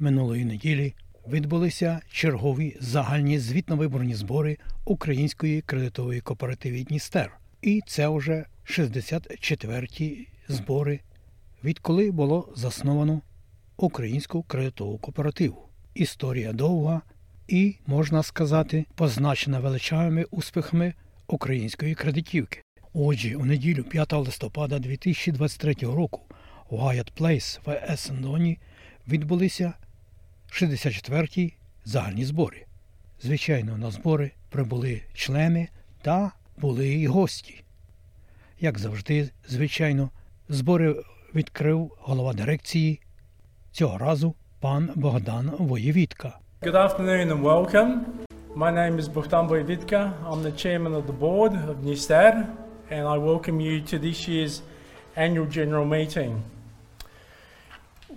Минулої неділі відбулися чергові загальні звітно-виборні збори Української кредитової кооперативи Дністер. І це вже 64-ті збори, відколи було засновано Українську кредитову кооперативу. Історія довга і, можна сказати, позначена величавими успіхами української кредитівки. Отже, у неділю 5 листопада 2023 року у Hyatt Place в Есендоні відбулися 64-ті загальні збори. Звичайно, на збори прибули члени та були і гості. Як завжди, звичайно, збори відкрив голова дирекції цього разу пан Богдан Воєвідка. Good afternoon and welcome. My name is Bogdan Voyevidka. I'm the chairman of the board of Dnister and I welcome you to this year's annual general meeting.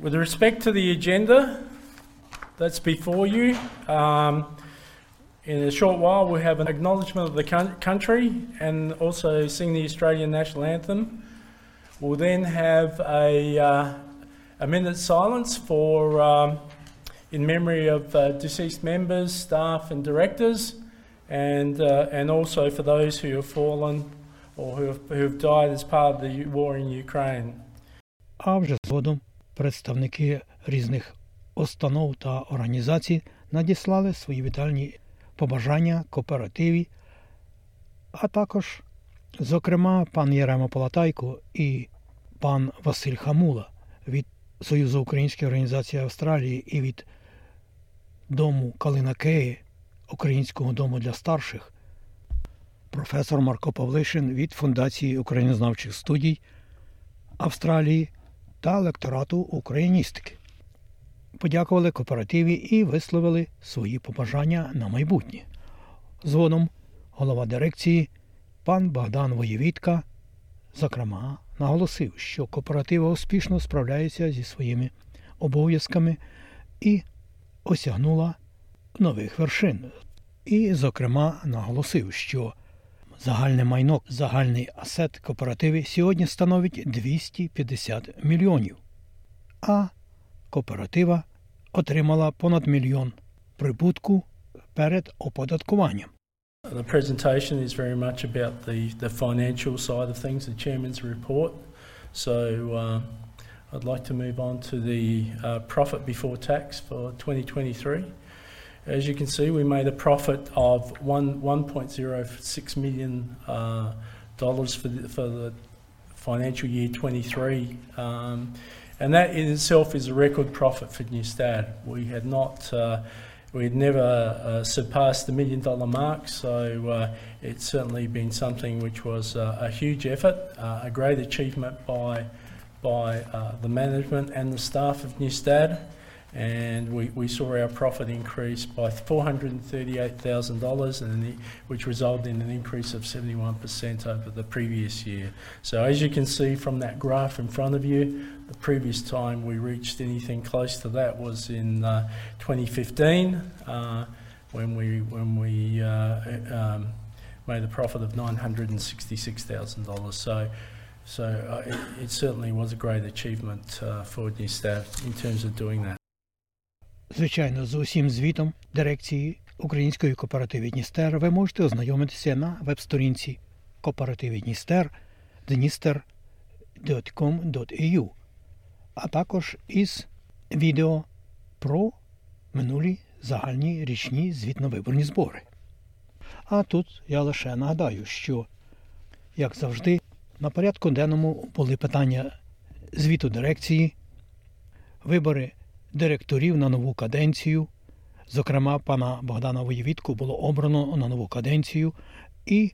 With respect to the agenda that's before you, um, in a short while we'll have an acknowledgement of the coun- country and also sing the Australian national anthem. We'll then have a, uh, a minute's silence for um, in memory of uh, deceased members, staff, and directors, and uh, and also for those who have fallen or who have, who have died as part of the war in Ukraine. А вже згодом представники різних установ та організацій надіслали свої вітальні побажання кооперативі, а також, зокрема, пан Єрема Палатайко і пан Василь Хамула від Союзу Української організації Австралії і від дому Калина Кеї, Українського дому для старших, професор Марко Павлишин від Фундації українознавчих студій Австралії та лекторату україністики. Подякували кооперативі і висловили свої побажання на майбутнє. Згодом голова дирекції пан Богдан Воєвітка, зокрема, наголосив, що кооператива успішно справляється зі своїми обов'язками і осягнула нових вершин. І, зокрема, наголосив, що загальне майно, загальний асет кооперативи сьогодні становить 250 мільйонів, а кооператива отримала понад мільйон прибутку перед оподаткуванням. The presentation is very much about the, the financial side of things, the chairman's report. So uh, I'd like to move on to the uh, profit before tax for 2023. As you can see, we made a profit of one 1.06 million uh, dollars for the, for the financial year 23, um, and that in itself is a record profit for Newstad. We had not. Uh, we had never uh, surpassed the million dollar mark, so uh, it's certainly been something which was uh, a huge effort, uh, a great achievement by by uh, the management and the staff of Newstad, and we, we saw our profit increase by four hundred and which resulted in an increase of seventy one percent over the previous year. So as you can see from that graph in front of you, the previous time we reached anything close to that was in uh, 2015 uh, when we when we uh, um, made a profit of nine hundred and sixty six thousand dollars. So. So uh, it, it certainly was a great achievement uh, for new in terms of doing that. Звичайно, з усім звітом дирекції Української кооперативи Дністер ви можете ознайомитися на веб-сторінці кооперативи Дністер dnister.com.eu, а також із відео про минулі загальні річні звітно-виборні збори. А тут я лише нагадаю, що, як завжди, на порядку денному були питання звіту дирекції, вибори директорів на нову каденцію. Зокрема, пана Богдана Воєвітку було обрано на нову каденцію і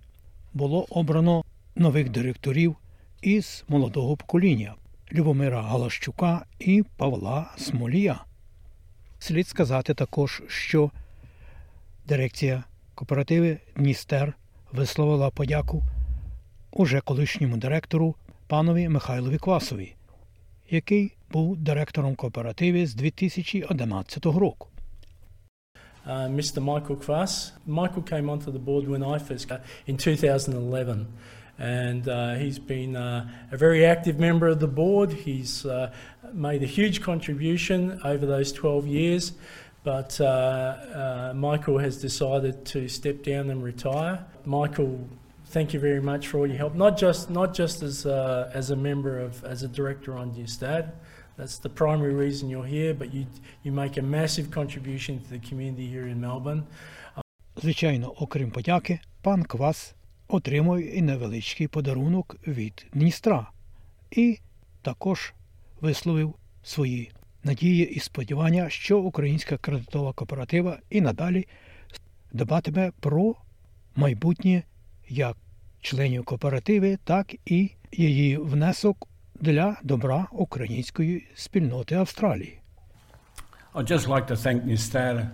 було обрано нових директорів із молодого покоління Любомира Галащука і Павла Смолія. Слід сказати також, що дирекція кооперативи Дністер висловила подяку уже колишньому директору панові Михайлові Квасові, який був директором кооперативи з 2011 року. Uh, Mr. Michael Kvass. Michael came onto the board when I first got in 2011, and uh, he's been uh, a very active member of the board. He's uh, made a huge contribution over those 12 years, but uh, uh, Michael has decided to step down and retire. Michael, thank you very much for all your help, not just not just as uh, as a member of as a director on Newstad. That's the primary reason you're here, but you you make a massive contribution to the community here in Melbourne. Звичайно, окрім подяки, пан Квас отримує і невеличкий подарунок від Дністра і також висловив свої надії і сподівання, що українська кредитова кооператива і надалі дбатиме про майбутнє як членів кооперативи, так і її внесок для добра української спільноти Австралії. I'd just like to thank Nistara,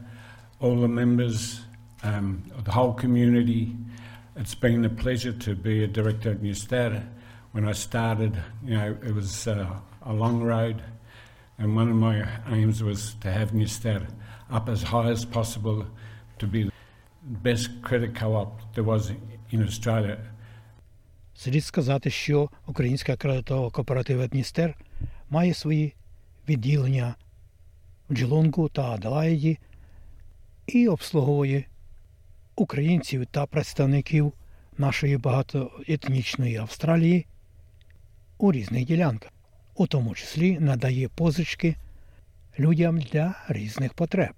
all the members, um, of the whole community. It's been a pleasure to be a director at Nistara. When I started, you know, it was uh, a long road, and one of my aims was to have Nistara up as high as possible to be the best credit co-op there was in Australia. Слід сказати, що Українська кредитова кооператива Дністер має свої відділення в Джелонгу та Аделаїді і обслуговує українців та представників нашої багатоетнічної Австралії у різних ділянках, у тому числі надає позички людям для різних потреб,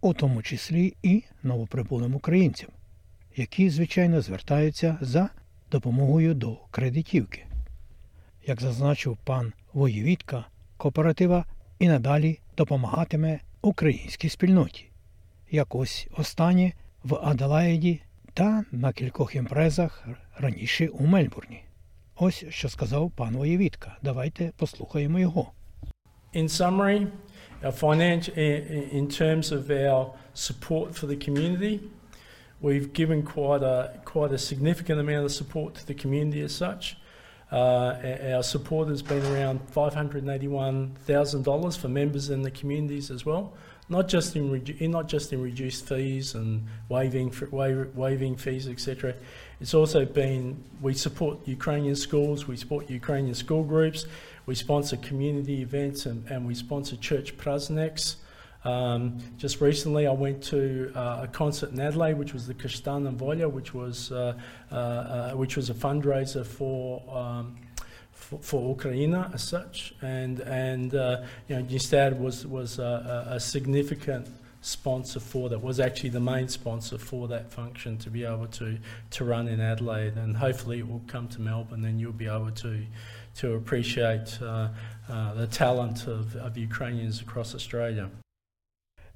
у тому числі і новоприбулим українцям, які, звичайно, звертаються за допомогою до кредитівки. Як зазначив пан Воєвітка, кооператива і надалі допомагатиме українській спільноті. Як ось останнє в Аделаїді та на кількох імпрезах раніше у Мельбурні. Ось що сказав пан Воєвітка. Давайте послухаємо його. In summary, our financial, in terms of our support for the community, we've given quite a quite a significant amount of support to the community as such. Uh, our support has been around $581,000 for members in the communities as well, not just in, not just in reduced fees and waiving, wa- waiving fees, etc. It's also been, we support Ukrainian schools, we support Ukrainian school groups, we sponsor community events, and, and we sponsor church prazneks. Um, just recently, I went to uh, a concert in Adelaide, which was the Kashtan Volya, which was uh, uh, uh, which was a fundraiser for. Um, for, Ukraine as such, and and uh, you know, Gestad was was a, a, a significant sponsor for that. Was actually the main sponsor for that function to be able to to run in Adelaide, and hopefully it will come to Melbourne, and you'll be able to to appreciate uh, uh, the talent of, of Ukrainians across Australia.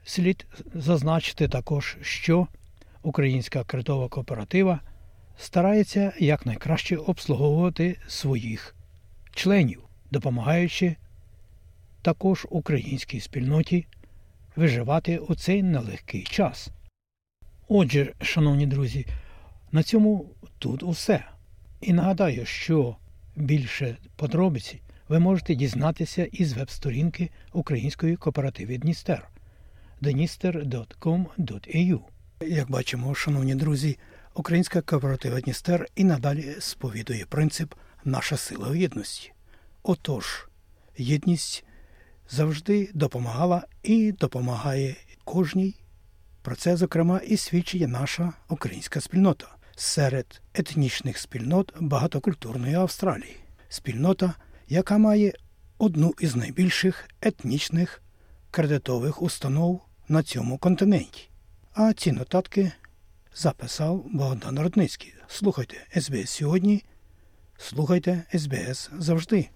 Слід зазначити також, що українська кредитова кооператива старається якнайкраще обслуговувати своїх членів, допомагаючи також українській спільноті виживати у цей нелегкий час. Отже, шановні друзі, на цьому тут усе. І нагадаю, що більше подробиці ви можете дізнатися із веб-сторінки Української кооперативи Дністер dnister.com.au. Як бачимо, шановні друзі, Українська кооператива Дністер і надалі сповідує принцип наша сила у єдності. Отож, єдність завжди допомагала і допомагає кожній. Про це, зокрема, і свідчить наша українська спільнота серед етнічних спільнот багатокультурної Австралії. Спільнота, яка має одну із найбільших етнічних кредитових установ на цьому континенті. А ці нотатки записав Богдан Родницький. Слухайте СБС сьогодні, слухайте СБС завжди.